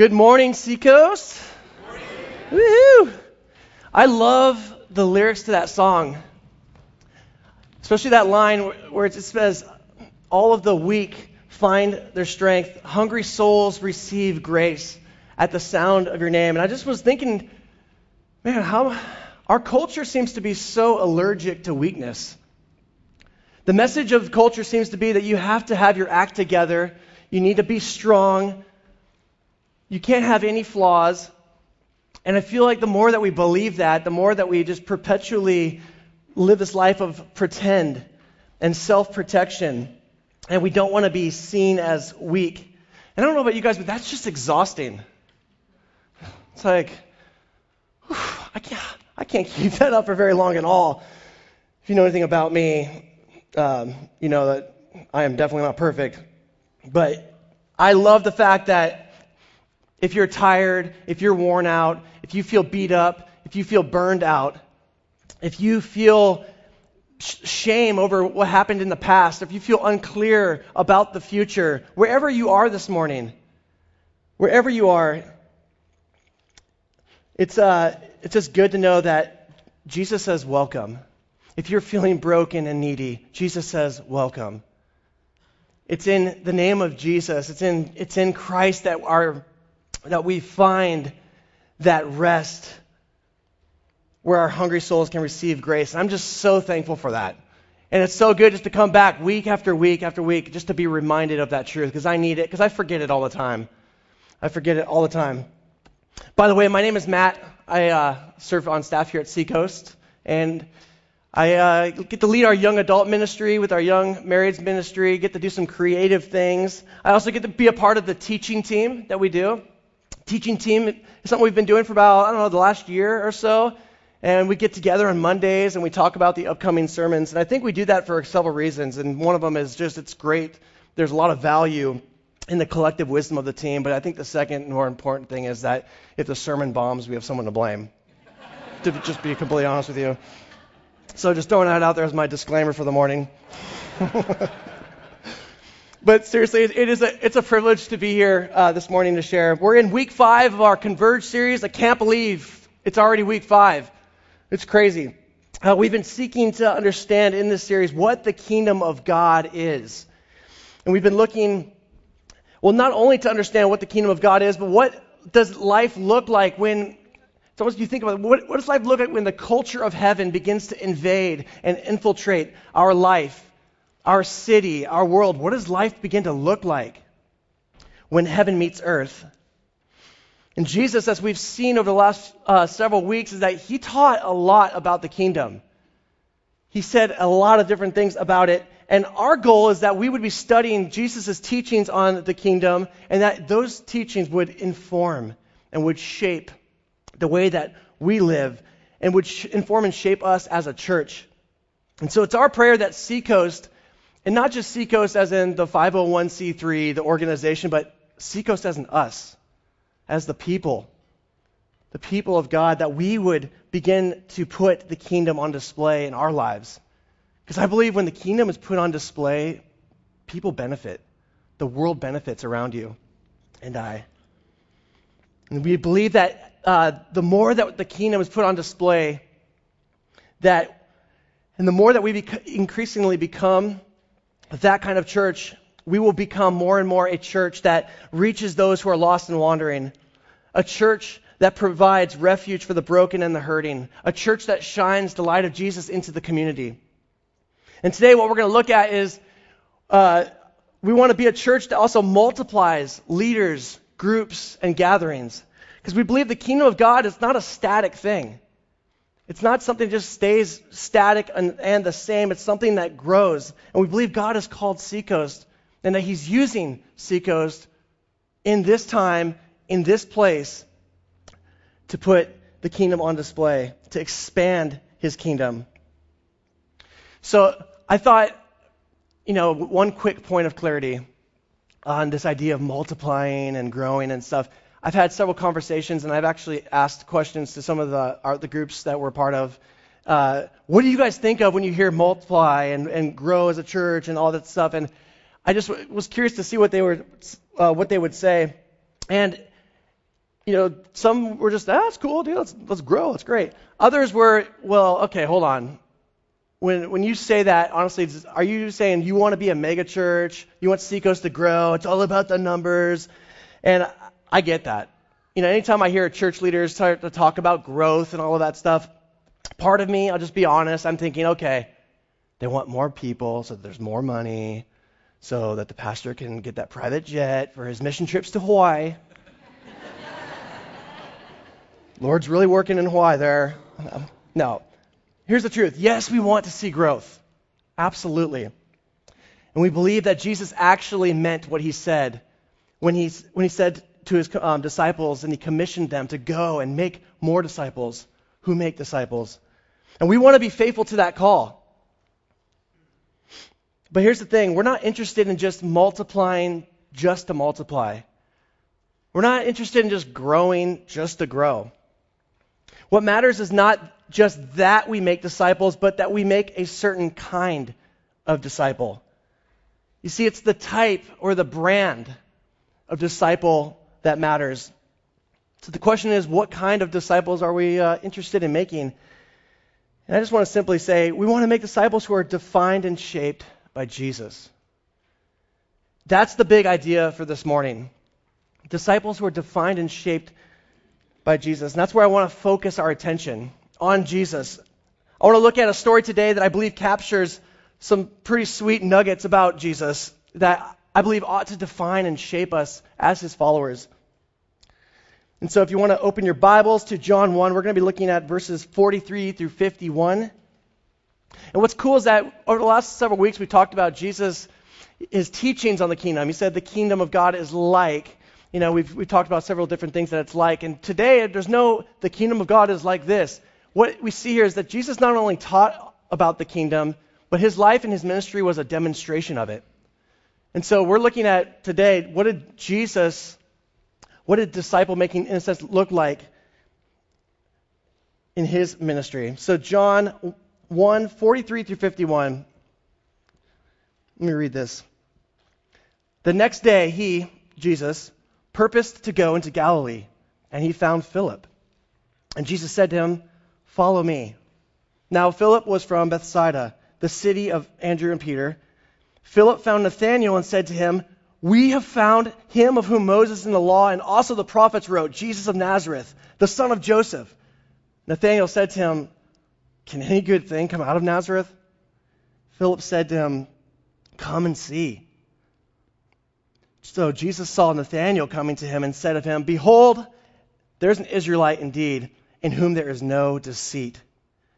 Good morning, Seacoast. Woohoo! I love the lyrics to that song, especially that line where it says, "All of the weak find their strength; hungry souls receive grace at the sound of your name." And I just was thinking, man, how our culture seems to be so allergic to weakness. The message of culture seems to be that you have to have your act together. You need to be strong. You can't have any flaws. And I feel like the more that we believe that, the more that we just perpetually live this life of pretend and self protection. And we don't want to be seen as weak. And I don't know about you guys, but that's just exhausting. It's like, whew, I, can't, I can't keep that up for very long at all. If you know anything about me, um, you know that I am definitely not perfect. But I love the fact that if you're tired, if you're worn out, if you feel beat up, if you feel burned out, if you feel sh- shame over what happened in the past, if you feel unclear about the future, wherever you are this morning, wherever you are, it's, uh, it's just good to know that Jesus says, Welcome. If you're feeling broken and needy, Jesus says, Welcome. It's in the name of Jesus, it's in, it's in Christ that our that we find that rest where our hungry souls can receive grace. And I'm just so thankful for that. And it's so good just to come back week after week after week just to be reminded of that truth because I need it, because I forget it all the time. I forget it all the time. By the way, my name is Matt. I uh, serve on staff here at Seacoast. And I uh, get to lead our young adult ministry with our young marrieds ministry, get to do some creative things. I also get to be a part of the teaching team that we do teaching team is something we've been doing for about, I don't know, the last year or so. And we get together on Mondays and we talk about the upcoming sermons. And I think we do that for several reasons. And one of them is just it's great. There's a lot of value in the collective wisdom of the team. But I think the second more important thing is that if the sermon bombs, we have someone to blame. to just be completely honest with you. So just throwing that out there as my disclaimer for the morning. But seriously, it is a, it's a privilege to be here uh, this morning to share. We're in week five of our Converge series. I can't believe it's already week five. It's crazy. Uh, we've been seeking to understand in this series what the kingdom of God is. And we've been looking, well, not only to understand what the kingdom of God is, but what does life look like when so as you think about it, what, what does life look like when the culture of heaven begins to invade and infiltrate our life? Our city, our world, what does life begin to look like when heaven meets earth? And Jesus, as we've seen over the last uh, several weeks, is that he taught a lot about the kingdom. He said a lot of different things about it. And our goal is that we would be studying Jesus' teachings on the kingdom and that those teachings would inform and would shape the way that we live and would sh- inform and shape us as a church. And so it's our prayer that Seacoast and not just Seacoast as in the 501c3, the organization, but Seacoast as in us, as the people, the people of God, that we would begin to put the kingdom on display in our lives. Because I believe when the kingdom is put on display, people benefit. The world benefits around you and I. And we believe that uh, the more that the kingdom is put on display, that and the more that we bec- increasingly become that kind of church, we will become more and more a church that reaches those who are lost and wandering, a church that provides refuge for the broken and the hurting, a church that shines the light of Jesus into the community. And today, what we're going to look at is uh, we want to be a church that also multiplies leaders, groups, and gatherings. Because we believe the kingdom of God is not a static thing. It's not something that just stays static and, and, the same. It's something that grows. And we believe God has called Seacoast and that He's using Seacoast in this time, in this place, to put the kingdom on display, to expand His kingdom. So I thought, you know, one quick point of clarity on this idea of multiplying and growing and stuff. I've had several conversations, and I've actually asked questions to some of the art the groups that we're part of. Uh, what do you guys think of when you hear multiply and, and grow as a church and all that stuff? And I just w- was curious to see what they were uh, what they would say. And you know, some were just, ah, that's cool, dude. Let's, let's grow. It's great. Others were, well, okay, hold on. When, when you say that, honestly, are you saying you want to be a mega church? You want Seacoast to grow? It's all about the numbers. And I get that. You know, anytime I hear church leaders start to talk about growth and all of that stuff, part of me, I'll just be honest, I'm thinking, okay, they want more people so there's more money, so that the pastor can get that private jet for his mission trips to Hawaii. Lord's really working in Hawaii there. No. Here's the truth. Yes, we want to see growth. Absolutely. And we believe that Jesus actually meant what he said when he, when he said to his um, disciples and he commissioned them to go and make more disciples who make disciples. And we want to be faithful to that call. But here's the thing we're not interested in just multiplying just to multiply. We're not interested in just growing just to grow. What matters is not just that we make disciples, but that we make a certain kind of disciple. You see, it's the type or the brand of disciple that matters. So the question is, what kind of disciples are we uh, interested in making? And I just want to simply say, we want to make disciples who are defined and shaped by Jesus. That's the big idea for this morning. Disciples who are defined and shaped by Jesus. And that's where I want to focus our attention on Jesus. I want to look at a story today that I believe captures some pretty sweet nuggets about Jesus that I believe ought to define and shape us as his followers. And so if you want to open your Bibles to John 1, we're going to be looking at verses 43 through 51. And what's cool is that over the last several weeks we talked about Jesus, his teachings on the kingdom. He said the kingdom of God is like you know, we've, we've talked about several different things that it's like. And today, there's no, the kingdom of God is like this. What we see here is that Jesus not only taught about the kingdom, but his life and his ministry was a demonstration of it. And so we're looking at today, what did Jesus, what did disciple making, in a sense, look like in his ministry? So, John 1 43 through 51. Let me read this. The next day, he, Jesus, purposed to go into Galilee, and he found Philip. And Jesus said to him, Follow me. Now, Philip was from Bethsaida, the city of Andrew and Peter. Philip found Nathanael and said to him, We have found him of whom Moses in the law and also the prophets wrote, Jesus of Nazareth, the son of Joseph. Nathanael said to him, Can any good thing come out of Nazareth? Philip said to him, Come and see. So Jesus saw Nathanael coming to him and said of him, Behold, there's an Israelite indeed, in whom there is no deceit.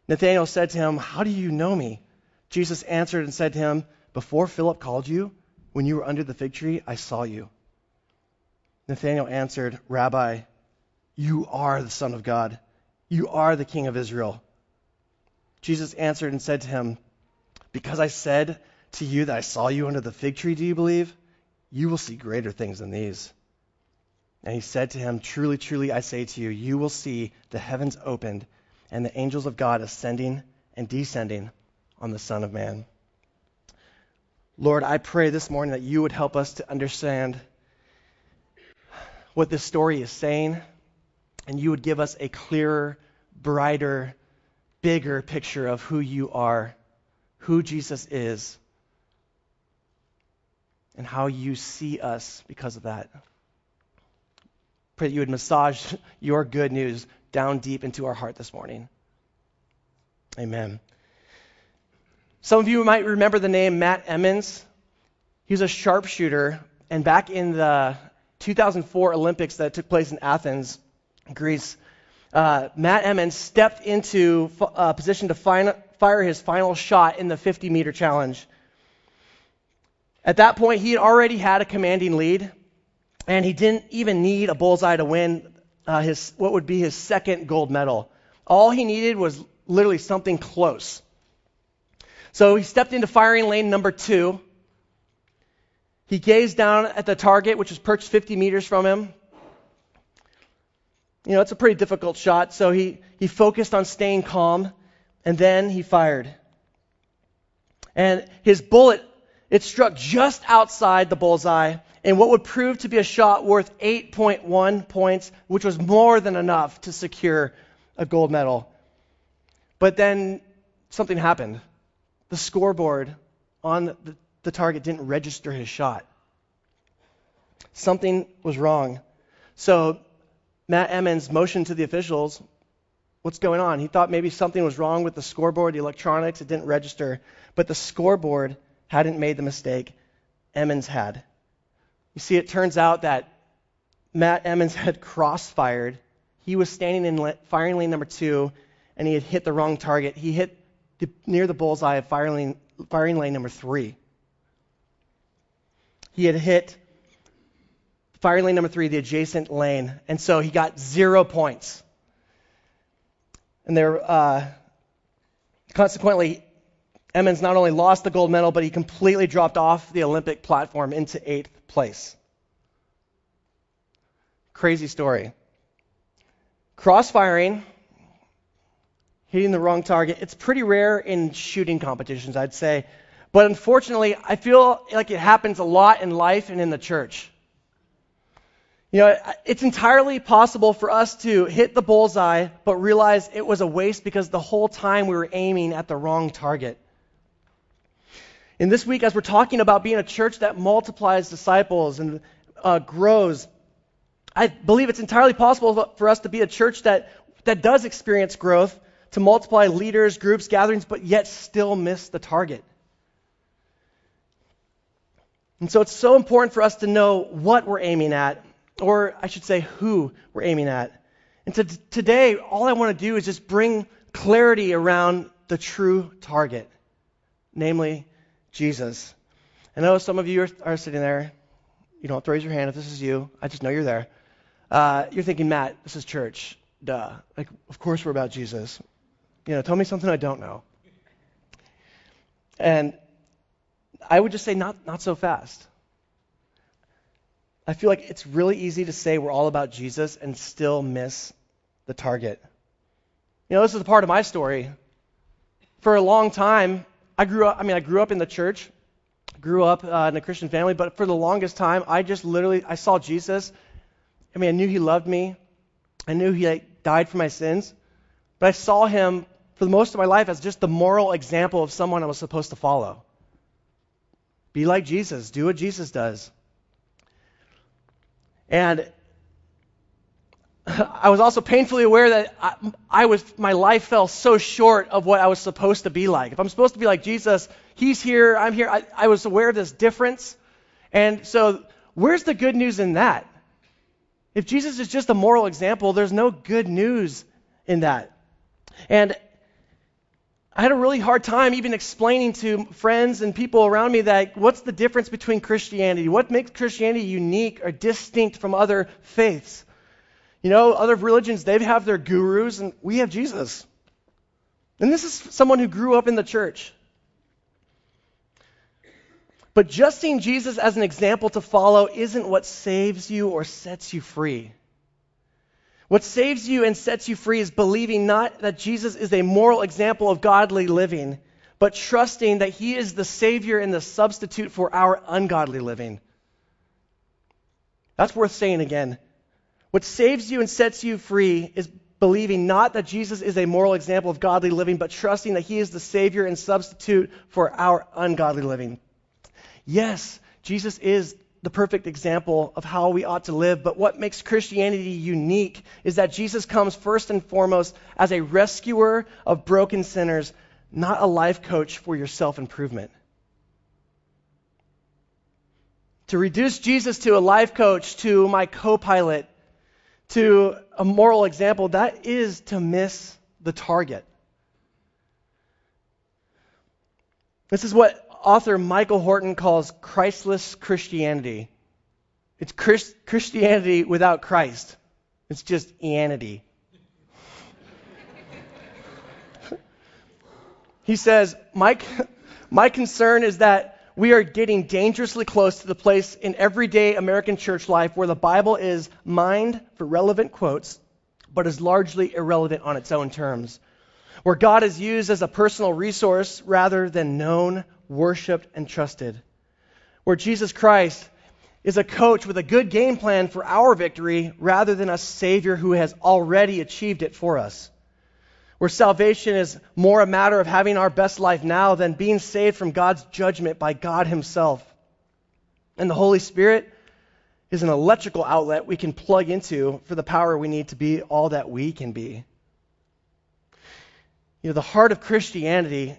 Nathanael said to him, How do you know me? Jesus answered and said to him, Before Philip called you, when you were under the fig tree, I saw you. Nathanael answered, Rabbi, you are the Son of God. You are the King of Israel. Jesus answered and said to him, Because I said to you that I saw you under the fig tree, do you believe? You will see greater things than these. And he said to him, Truly, truly, I say to you, you will see the heavens opened and the angels of God ascending and descending on the Son of Man. Lord, I pray this morning that you would help us to understand what this story is saying, and you would give us a clearer, brighter, bigger picture of who you are, who Jesus is, and how you see us because of that. Pray that you would massage your good news down deep into our heart this morning. Amen. Some of you might remember the name Matt Emmons. He was a sharpshooter, and back in the 2004 Olympics that took place in Athens, Greece, uh, Matt Emmons stepped into a uh, position to fire his final shot in the 50 meter challenge. At that point, he had already had a commanding lead, and he didn't even need a bullseye to win uh, his what would be his second gold medal. All he needed was literally something close. So he stepped into firing lane number two. He gazed down at the target, which was perched 50 meters from him. You know, it's a pretty difficult shot, so he, he focused on staying calm, and then he fired. And his bullet it struck just outside the bullseye in what would prove to be a shot worth 8.1 points, which was more than enough to secure a gold medal. But then something happened. The scoreboard on the, the target didn't register his shot. Something was wrong. So Matt Emmons motioned to the officials, What's going on? He thought maybe something was wrong with the scoreboard, the electronics, it didn't register. But the scoreboard hadn't made the mistake. Emmons had. You see, it turns out that Matt Emmons had crossfired. He was standing in firing lane number two, and he had hit the wrong target. He hit near the bullseye of firing firing lane number three. He had hit firing lane number three, the adjacent lane, and so he got zero points. And there, uh, consequently, Emmons not only lost the gold medal, but he completely dropped off the Olympic platform into eighth place. Crazy story. Crossfiring, hitting the wrong target, it's pretty rare in shooting competitions, I'd say. But unfortunately, I feel like it happens a lot in life and in the church. You know, it's entirely possible for us to hit the bullseye, but realize it was a waste because the whole time we were aiming at the wrong target. And this week, as we're talking about being a church that multiplies disciples and uh, grows, I believe it's entirely possible for us to be a church that, that does experience growth, to multiply leaders, groups, gatherings, but yet still miss the target. And so it's so important for us to know what we're aiming at, or I should say, who we're aiming at. And to, today, all I want to do is just bring clarity around the true target, namely Jesus. I know some of you are, are sitting there. You don't have to raise your hand if this is you. I just know you're there. Uh, you're thinking, Matt, this is church. Duh. Like, of course we're about Jesus. You know, tell me something I don't know. And I would just say, not, not so fast. I feel like it's really easy to say we're all about Jesus and still miss the target. You know, this is a part of my story. For a long time, I grew up, I mean, I grew up in the church, grew up uh, in a Christian family, but for the longest time, I just literally, I saw Jesus. I mean, I knew he loved me. I knew he like, died for my sins. But I saw him for the most of my life as just the moral example of someone I was supposed to follow. Be like Jesus. Do what Jesus does. And I was also painfully aware that I, I, was, my life fell so short of what I was supposed to be like. If I'm supposed to be like Jesus, He's here, I'm here. I, I was aware of this difference. And so, where's the good news in that? If Jesus is just a moral example, there's no good news in that. And I had a really hard time even explaining to friends and people around me that what's the difference between Christianity? What makes Christianity unique or distinct from other faiths? You know, other religions, they have their gurus, and we have Jesus. And this is someone who grew up in the church. But just seeing Jesus as an example to follow isn't what saves you or sets you free. What saves you and sets you free is believing not that Jesus is a moral example of godly living, but trusting that he is the Savior and the substitute for our ungodly living. That's worth saying again. What saves you and sets you free is believing not that Jesus is a moral example of godly living, but trusting that he is the Savior and substitute for our ungodly living. Yes, Jesus is the perfect example of how we ought to live, but what makes Christianity unique is that Jesus comes first and foremost as a rescuer of broken sinners, not a life coach for your self improvement. To reduce Jesus to a life coach, to my co pilot, to a moral example, that is to miss the target. This is what author Michael Horton calls Christless Christianity. It's Christ- Christianity without Christ. It's just Ianity. he says, my, my concern is that we are getting dangerously close to the place in everyday American church life where the Bible is mined for relevant quotes, but is largely irrelevant on its own terms. Where God is used as a personal resource rather than known, worshiped, and trusted. Where Jesus Christ is a coach with a good game plan for our victory rather than a Savior who has already achieved it for us. Where salvation is more a matter of having our best life now than being saved from God's judgment by God Himself. And the Holy Spirit is an electrical outlet we can plug into for the power we need to be all that we can be. You know, the heart of Christianity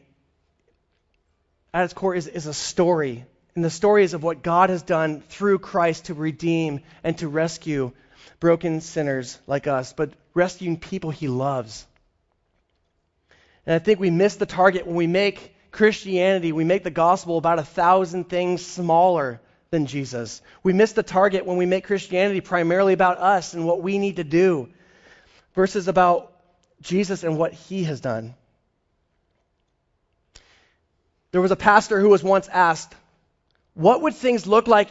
at its core is, is a story and the story is of what God has done through Christ to redeem and to rescue broken sinners like us, but rescuing people he loves. And I think we miss the target when we make Christianity, we make the gospel about a thousand things smaller than Jesus. We miss the target when we make Christianity primarily about us and what we need to do versus about Jesus and what he has done. There was a pastor who was once asked, what would things look like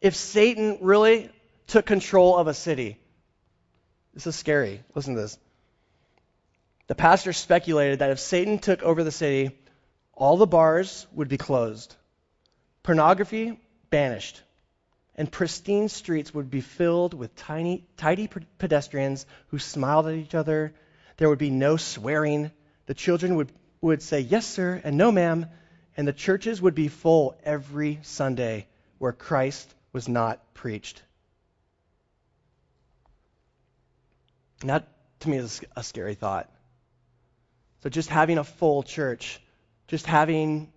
if Satan really took control of a city? This is scary. Listen to this. The pastor speculated that if Satan took over the city, all the bars would be closed, pornography banished, and pristine streets would be filled with tiny, tidy pedestrians who smiled at each other. There would be no swearing. The children would, would say, Yes, sir, and no, ma'am, and the churches would be full every Sunday where Christ was not preached. And that, to me, is a scary thought. So, just having a full church, just having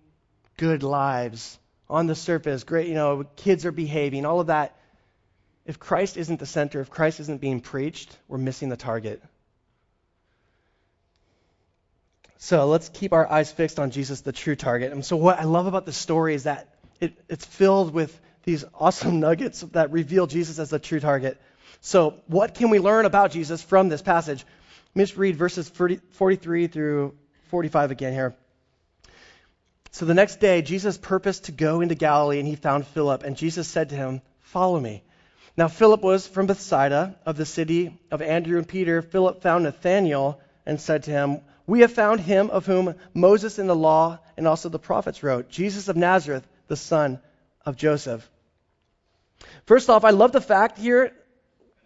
good lives on the surface, great, you know, kids are behaving, all of that. If Christ isn't the center, if Christ isn't being preached, we're missing the target. So let's keep our eyes fixed on Jesus, the true target. And so, what I love about this story is that it, it's filled with these awesome nuggets that reveal Jesus as the true target. So, what can we learn about Jesus from this passage? Let me just read verses 40, 43 through 45 again here. So, the next day, Jesus purposed to go into Galilee, and he found Philip. And Jesus said to him, Follow me. Now, Philip was from Bethsaida, of the city of Andrew and Peter. Philip found Nathanael and said to him, we have found him of whom Moses in the law and also the prophets wrote, Jesus of Nazareth, the son of Joseph. First off, I love the fact here,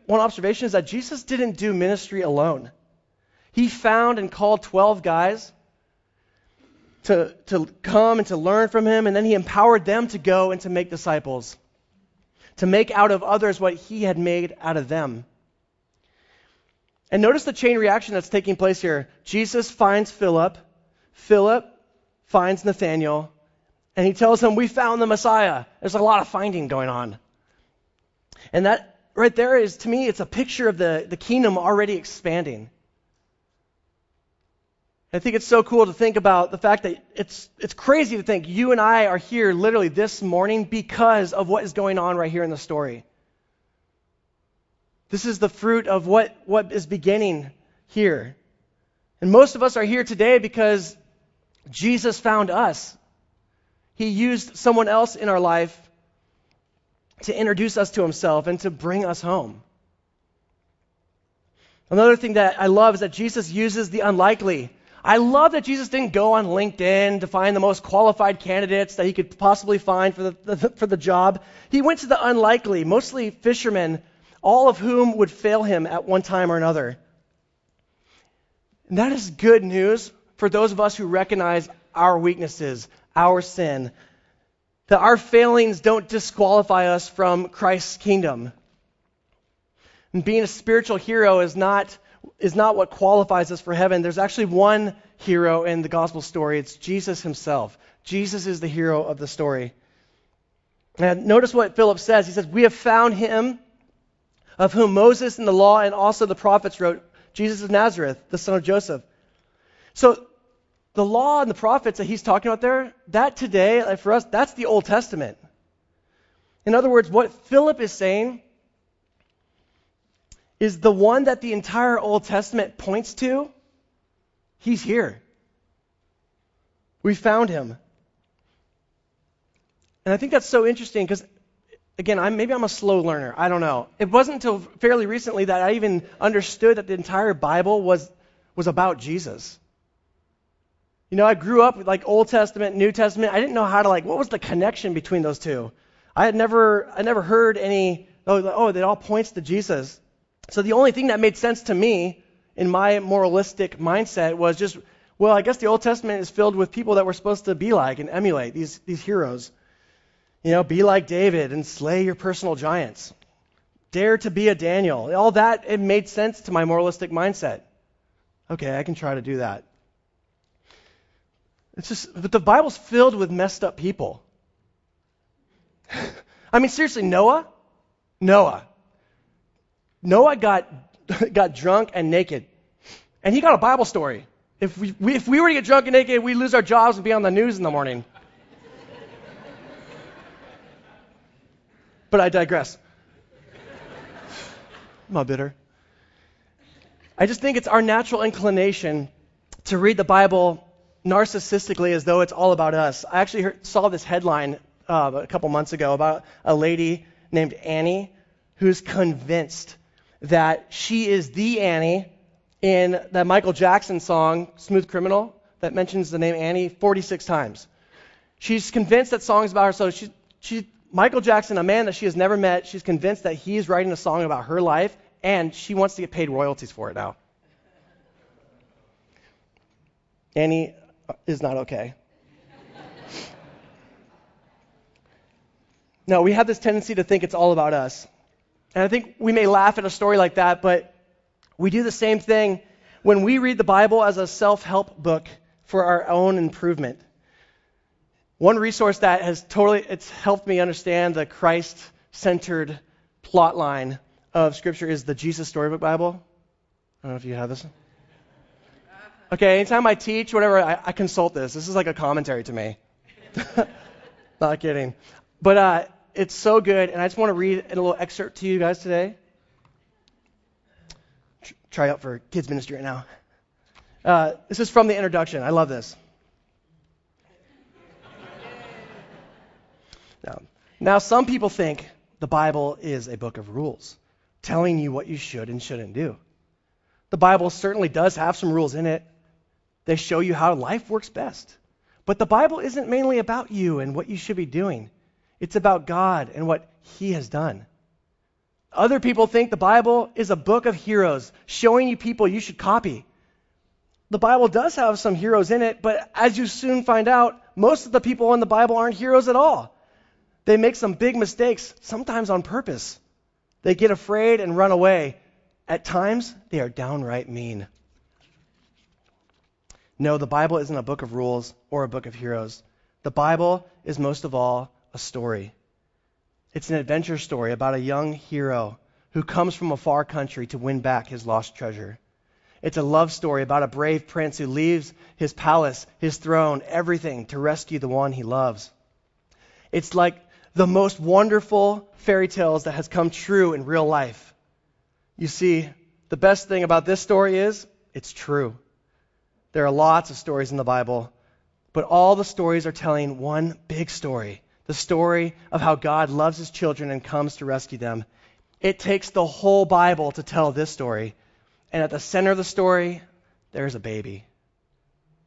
one observation is that Jesus didn't do ministry alone. He found and called 12 guys to, to come and to learn from him, and then he empowered them to go and to make disciples, to make out of others what he had made out of them. And notice the chain reaction that's taking place here. Jesus finds Philip, Philip finds Nathanael, and he tells him, We found the Messiah. There's a lot of finding going on. And that right there is, to me, it's a picture of the, the kingdom already expanding. I think it's so cool to think about the fact that it's, it's crazy to think you and I are here literally this morning because of what is going on right here in the story. This is the fruit of what, what is beginning here. And most of us are here today because Jesus found us. He used someone else in our life to introduce us to himself and to bring us home. Another thing that I love is that Jesus uses the unlikely. I love that Jesus didn't go on LinkedIn to find the most qualified candidates that he could possibly find for the, the, for the job. He went to the unlikely, mostly fishermen all of whom would fail him at one time or another. And that is good news for those of us who recognize our weaknesses, our sin, that our failings don't disqualify us from Christ's kingdom. And being a spiritual hero is not, is not what qualifies us for heaven. There's actually one hero in the gospel story. It's Jesus himself. Jesus is the hero of the story. And notice what Philip says. He says, We have found him of whom Moses and the law and also the prophets wrote, Jesus of Nazareth, the son of Joseph. So the law and the prophets that he's talking about there, that today, like for us, that's the Old Testament. In other words, what Philip is saying is the one that the entire Old Testament points to, he's here. We found him. And I think that's so interesting because again, I'm, maybe I'm a slow learner. I don't know. It wasn't until fairly recently that I even understood that the entire Bible was, was about Jesus. You know, I grew up with like Old Testament, New Testament. I didn't know how to like, what was the connection between those two? I had never, I never heard any, oh, oh, it all points to Jesus. So the only thing that made sense to me in my moralistic mindset was just, well, I guess the Old Testament is filled with people that we're supposed to be like and emulate, these, these heroes. You know, be like David and slay your personal giants. Dare to be a Daniel. All that, it made sense to my moralistic mindset. Okay, I can try to do that. It's just, but the Bible's filled with messed up people. I mean, seriously, Noah? Noah. Noah got, got drunk and naked. And he got a Bible story. If we, we, if we were to get drunk and naked, we'd lose our jobs and be on the news in the morning. But I digress. I'm not bitter. I just think it's our natural inclination to read the Bible narcissistically as though it's all about us. I actually heard, saw this headline uh, a couple months ago about a lady named Annie who's convinced that she is the Annie in that Michael Jackson song, Smooth Criminal, that mentions the name Annie 46 times. She's convinced that song's about her. So she, she, Michael Jackson, a man that she has never met, she's convinced that he's writing a song about her life, and she wants to get paid royalties for it now. Annie uh, is not okay. no, we have this tendency to think it's all about us. And I think we may laugh at a story like that, but we do the same thing when we read the Bible as a self help book for our own improvement. One resource that has totally it's helped me understand the Christ centered plot line of Scripture is the Jesus Storybook Bible. I don't know if you have this. Okay, anytime I teach, whatever, I, I consult this. This is like a commentary to me. Not kidding. But uh, it's so good, and I just want to read a little excerpt to you guys today. Try out for kids ministry right now. Uh, this is from the introduction. I love this. Now, some people think the Bible is a book of rules, telling you what you should and shouldn't do. The Bible certainly does have some rules in it, they show you how life works best. But the Bible isn't mainly about you and what you should be doing, it's about God and what He has done. Other people think the Bible is a book of heroes, showing you people you should copy. The Bible does have some heroes in it, but as you soon find out, most of the people in the Bible aren't heroes at all. They make some big mistakes, sometimes on purpose. They get afraid and run away. At times, they are downright mean. No, the Bible isn't a book of rules or a book of heroes. The Bible is most of all a story. It's an adventure story about a young hero who comes from a far country to win back his lost treasure. It's a love story about a brave prince who leaves his palace, his throne, everything to rescue the one he loves. It's like the most wonderful fairy tales that has come true in real life. You see, the best thing about this story is it's true. There are lots of stories in the Bible, but all the stories are telling one big story the story of how God loves his children and comes to rescue them. It takes the whole Bible to tell this story. And at the center of the story, there's a baby.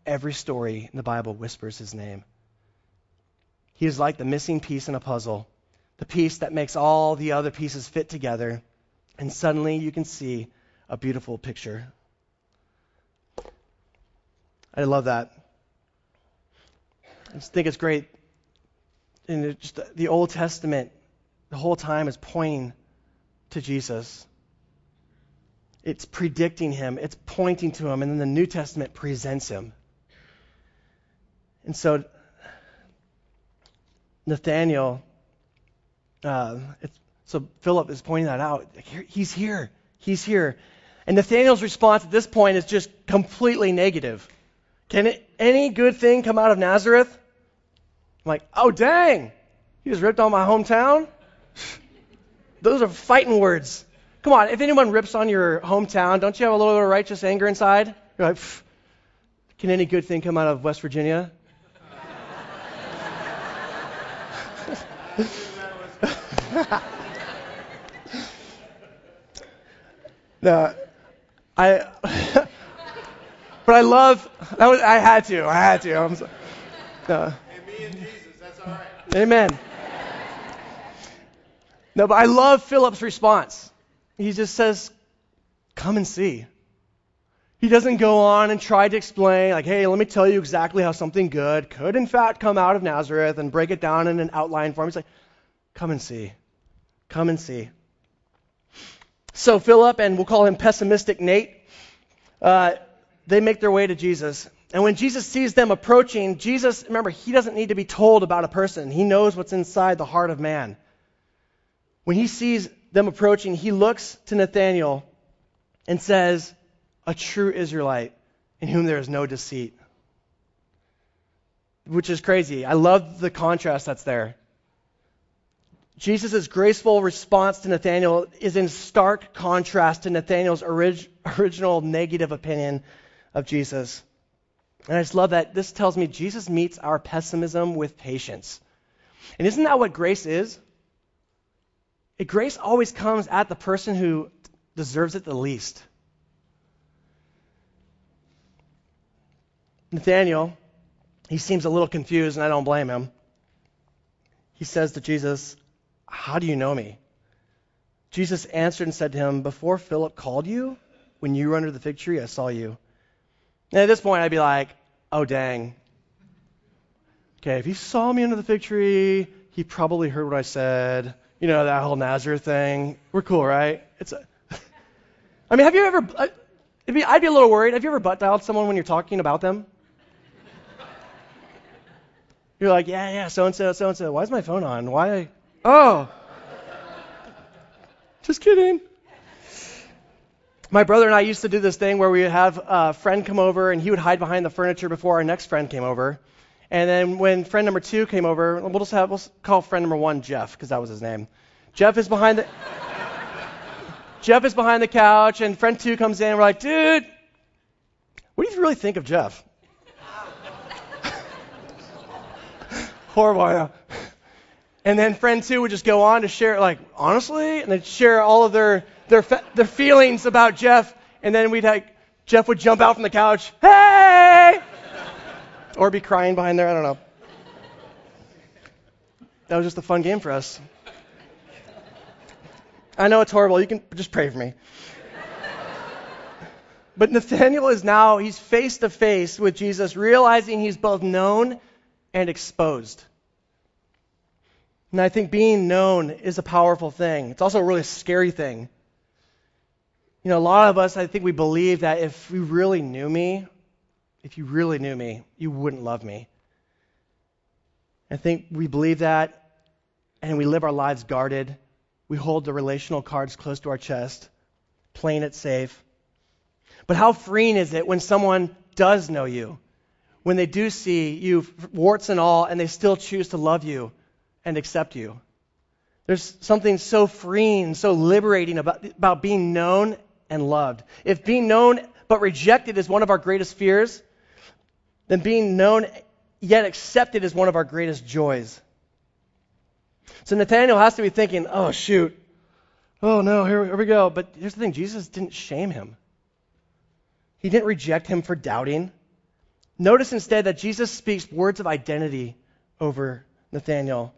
Every story in the Bible whispers his name. He is like the missing piece in a puzzle, the piece that makes all the other pieces fit together, and suddenly you can see a beautiful picture. I love that. I just think it's great. And just the Old Testament, the whole time is pointing to Jesus. It's predicting him, it's pointing to him, and then the New Testament presents him. And so, Nathanael, uh, so Philip is pointing that out. He's here. He's here. And Nathanael's response at this point is just completely negative. Can it, any good thing come out of Nazareth? I'm like, oh, dang. You just ripped on my hometown? Those are fighting words. Come on, if anyone rips on your hometown, don't you have a little bit of righteous anger inside? You're like, can any good thing come out of West Virginia? No, I. But I love, I, was, I had to, I had to. I'm so, Jesus. Amen. No, but I love Philip's response. He just says, Come and see. He doesn't go on and try to explain, like, hey, let me tell you exactly how something good could, in fact, come out of Nazareth and break it down in an outline form. He's like, come and see. Come and see. So Philip, and we'll call him pessimistic Nate, uh, they make their way to Jesus. And when Jesus sees them approaching, Jesus, remember, he doesn't need to be told about a person. He knows what's inside the heart of man. When he sees them approaching, he looks to Nathanael and says, A true Israelite in whom there is no deceit. Which is crazy. I love the contrast that's there. Jesus' graceful response to Nathanael is in stark contrast to Nathanael's orig- original negative opinion of Jesus. And I just love that this tells me Jesus meets our pessimism with patience. And isn't that what grace is? Grace always comes at the person who deserves it the least. Nathanael, he seems a little confused, and I don't blame him. He says to Jesus, How do you know me? Jesus answered and said to him, Before Philip called you, when you were under the fig tree, I saw you. And at this point, I'd be like, Oh, dang. Okay, if he saw me under the fig tree, he probably heard what I said. You know, that whole Nazareth thing. We're cool, right? It's a, I mean, have you ever, uh, I'd be, I'd be a little worried. Have you ever butt dialed someone when you're talking about them? You're like, yeah, yeah, so and so, so and so. Why is my phone on? Why? Oh. Just kidding. My brother and I used to do this thing where we would have a friend come over and he would hide behind the furniture before our next friend came over. And then when friend number two came over, we'll just have, we'll call friend number one Jeff because that was his name. Jeff is behind the, Jeff is behind the couch and friend two comes in and we're like, dude, what do you really think of Jeff? Horrible. And then friend two would just go on to share, like, honestly, and they'd share all of their, their, their feelings about Jeff. And then we'd like, Jeff would jump out from the couch, hey! or be crying behind there, I don't know. That was just a fun game for us. I know it's horrible. You can just pray for me. But Nathanael is now, he's face to face with Jesus, realizing he's both known and exposed. And I think being known is a powerful thing. It's also a really scary thing. You know, a lot of us, I think we believe that if you really knew me, if you really knew me, you wouldn't love me. I think we believe that, and we live our lives guarded. We hold the relational cards close to our chest, playing it safe. But how freeing is it when someone does know you? When they do see you, warts and all, and they still choose to love you and accept you. There's something so freeing, so liberating about, about being known and loved. If being known but rejected is one of our greatest fears, then being known yet accepted is one of our greatest joys. So Nathanael has to be thinking, oh, shoot. Oh, no, here, here we go. But here's the thing Jesus didn't shame him, he didn't reject him for doubting. Notice instead that Jesus speaks words of identity over Nathanael.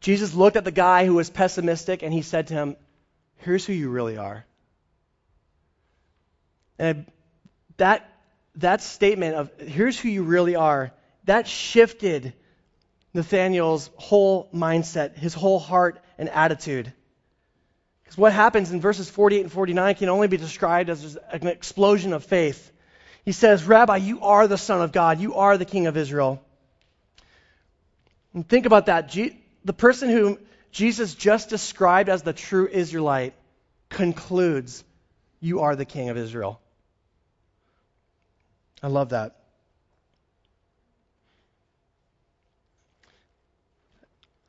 Jesus looked at the guy who was pessimistic and he said to him, Here's who you really are. And that, that statement of, Here's who you really are, that shifted Nathanael's whole mindset, his whole heart and attitude. Because what happens in verses 48 and 49 can only be described as an explosion of faith. He says, Rabbi, you are the Son of God. You are the King of Israel. And think about that. the person whom Jesus just described as the true Israelite concludes, You are the King of Israel. I love that.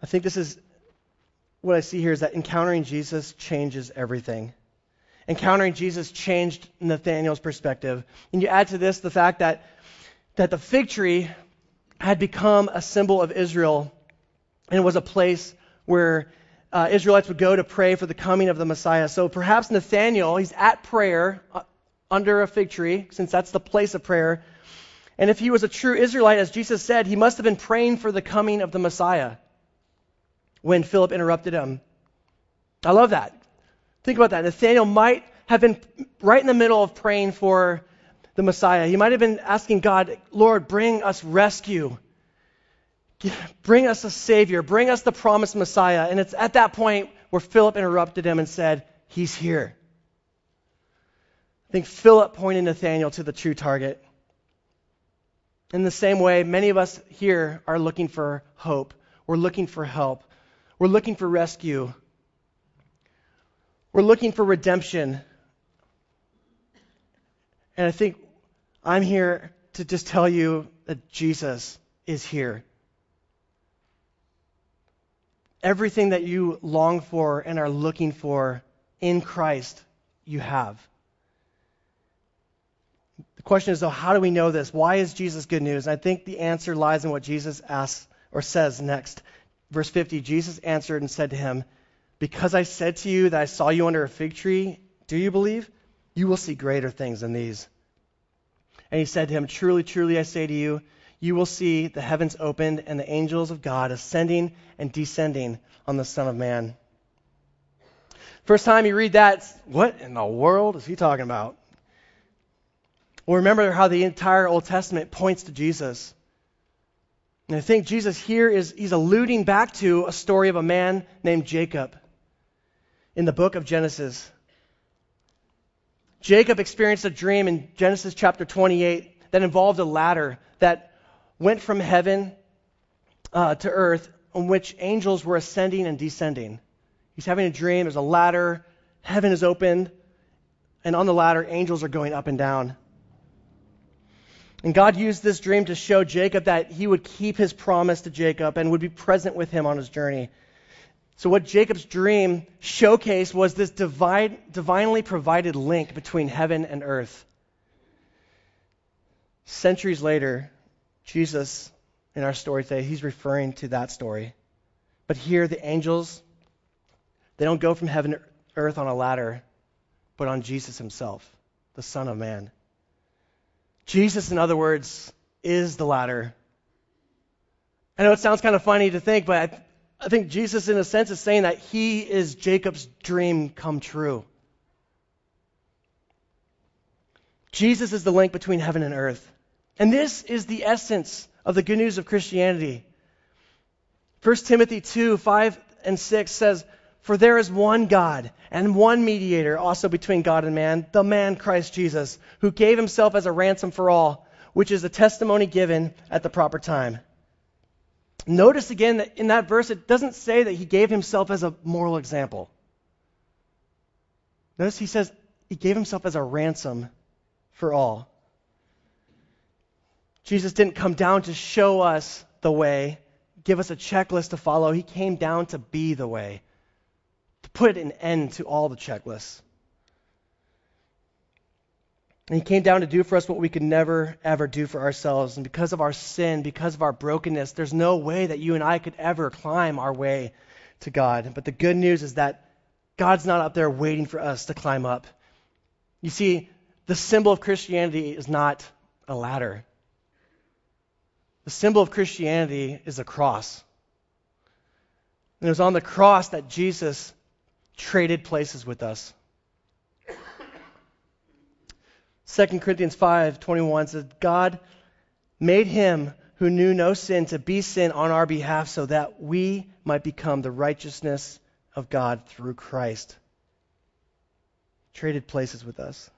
I think this is what I see here is that encountering Jesus changes everything encountering Jesus changed Nathanael's perspective. And you add to this the fact that, that the fig tree had become a symbol of Israel and it was a place where uh, Israelites would go to pray for the coming of the Messiah. So perhaps Nathanael, he's at prayer uh, under a fig tree, since that's the place of prayer. And if he was a true Israelite, as Jesus said, he must have been praying for the coming of the Messiah. when Philip interrupted him. I love that. Think about that. Nathanael might have been right in the middle of praying for the Messiah. He might have been asking God, Lord, bring us rescue. Bring us a Savior. Bring us the promised Messiah. And it's at that point where Philip interrupted him and said, He's here. I think Philip pointed Nathanael to the true target. In the same way, many of us here are looking for hope. We're looking for help. We're looking for rescue. We're looking for redemption. And I think I'm here to just tell you that Jesus is here. Everything that you long for and are looking for in Christ, you have. The question is, though, how do we know this? Why is Jesus good news? And I think the answer lies in what Jesus asks or says next. Verse 50 Jesus answered and said to him, Because I said to you that I saw you under a fig tree, do you believe? You will see greater things than these. And he said to him, Truly, truly, I say to you, you will see the heavens opened and the angels of God ascending and descending on the Son of Man. First time you read that, what in the world is he talking about? Well, remember how the entire Old Testament points to Jesus. And I think Jesus here is he's alluding back to a story of a man named Jacob in the book of Genesis. Jacob experienced a dream in Genesis chapter 28 that involved a ladder that went from heaven uh, to earth on which angels were ascending and descending. He's having a dream. There's a ladder. Heaven is opened. And on the ladder, angels are going up and down. And God used this dream to show Jacob that he would keep his promise to Jacob and would be present with him on his journey. So, what Jacob's dream showcased was this divine, divinely provided link between heaven and earth. Centuries later, Jesus, in our story today, he's referring to that story. But here, the angels, they don't go from heaven to earth on a ladder, but on Jesus himself, the Son of Man. Jesus, in other words, is the ladder. I know it sounds kind of funny to think, but I think Jesus, in a sense, is saying that he is Jacob's dream come true. Jesus is the link between heaven and earth. And this is the essence of the good news of Christianity. 1 Timothy 2 5 and 6 says, For there is one God and one mediator also between God and man, the man Christ Jesus, who gave himself as a ransom for all, which is a testimony given at the proper time. Notice again that in that verse, it doesn't say that he gave himself as a moral example. Notice he says he gave himself as a ransom for all. Jesus didn't come down to show us the way, give us a checklist to follow. He came down to be the way, to put an end to all the checklists. And he came down to do for us what we could never, ever do for ourselves. And because of our sin, because of our brokenness, there's no way that you and I could ever climb our way to God. But the good news is that God's not up there waiting for us to climb up. You see, the symbol of Christianity is not a ladder. The symbol of Christianity is a cross. And it was on the cross that Jesus traded places with us. 2 Corinthians 5:21 says God made him who knew no sin to be sin on our behalf so that we might become the righteousness of God through Christ. Traded places with us.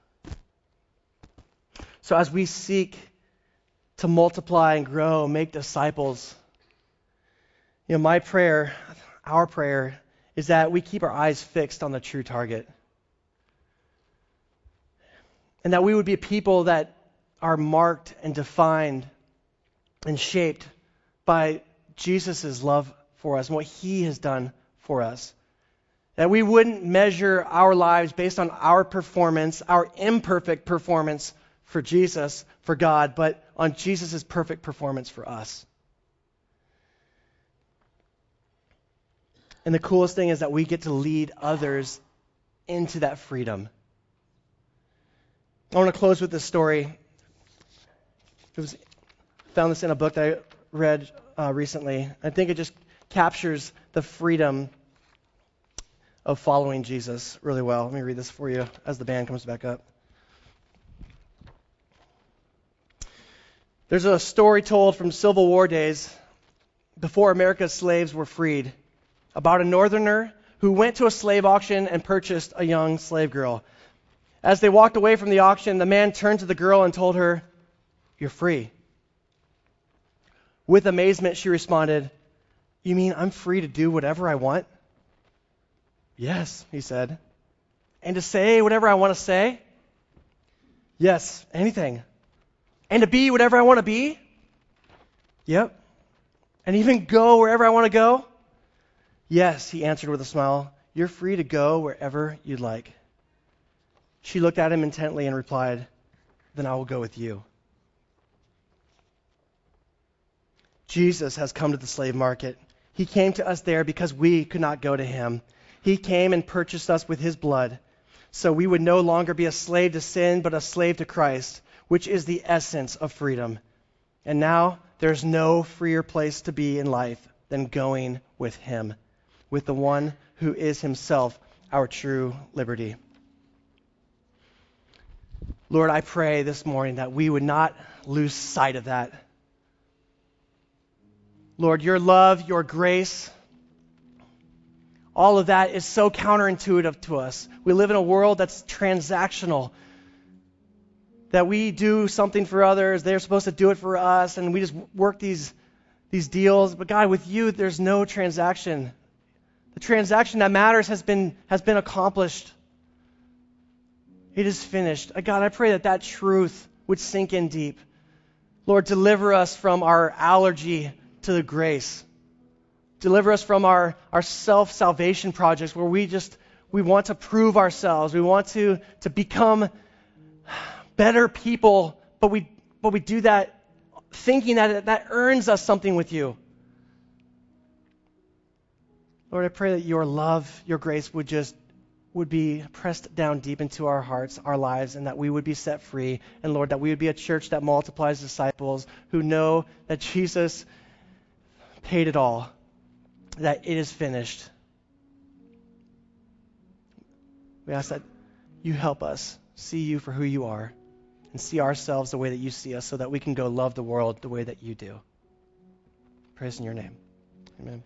So as we seek to multiply and grow, make disciples, you know, my prayer, our prayer, is that we keep our eyes fixed on the true target and that we would be a people that are marked and defined and shaped by Jesus' love for us and what he has done for us. That we wouldn't measure our lives based on our performance, our imperfect performance for Jesus, for God, but on Jesus' perfect performance for us. And the coolest thing is that we get to lead others into that freedom I want to close with this story. It was found this in a book that I read uh, recently. I think it just captures the freedom of following Jesus really well. Let me read this for you as the band comes back up. There's a story told from Civil War days before America's slaves were freed about a northerner who went to a slave auction and purchased a young slave girl. As they walked away from the auction, the man turned to the girl and told her, You're free. With amazement, she responded, You mean I'm free to do whatever I want? Yes, he said. And to say whatever I want to say? Yes, anything. And to be whatever I want to be? Yep. And even go wherever I want to go? Yes, he answered with a smile. You're free to go wherever you'd like. She looked at him intently and replied, Then I will go with you. Jesus has come to the slave market. He came to us there because we could not go to him. He came and purchased us with his blood. So we would no longer be a slave to sin, but a slave to Christ, which is the essence of freedom. And now there's no freer place to be in life than going with him, with the one who is himself our true liberty. Lord, I pray this morning that we would not lose sight of that. Lord, your love, your grace, all of that is so counterintuitive to us. We live in a world that's transactional. That we do something for others, they're supposed to do it for us, and we just work these, these deals. But God, with you, there's no transaction. The transaction that matters has been, has been accomplished. It is finished. Uh, God, I pray that that truth would sink in deep. Lord, deliver us from our allergy to the grace. Deliver us from our, our self salvation projects where we just we want to prove ourselves. We want to, to become better people, but we, but we do that thinking that that earns us something with you. Lord, I pray that your love, your grace would just would be pressed down deep into our hearts, our lives, and that we would be set free. And Lord, that we would be a church that multiplies disciples who know that Jesus paid it all that it is finished. We ask that you help us see you for who you are and see ourselves the way that you see us so that we can go love the world the way that you do. Praise in your name. Amen.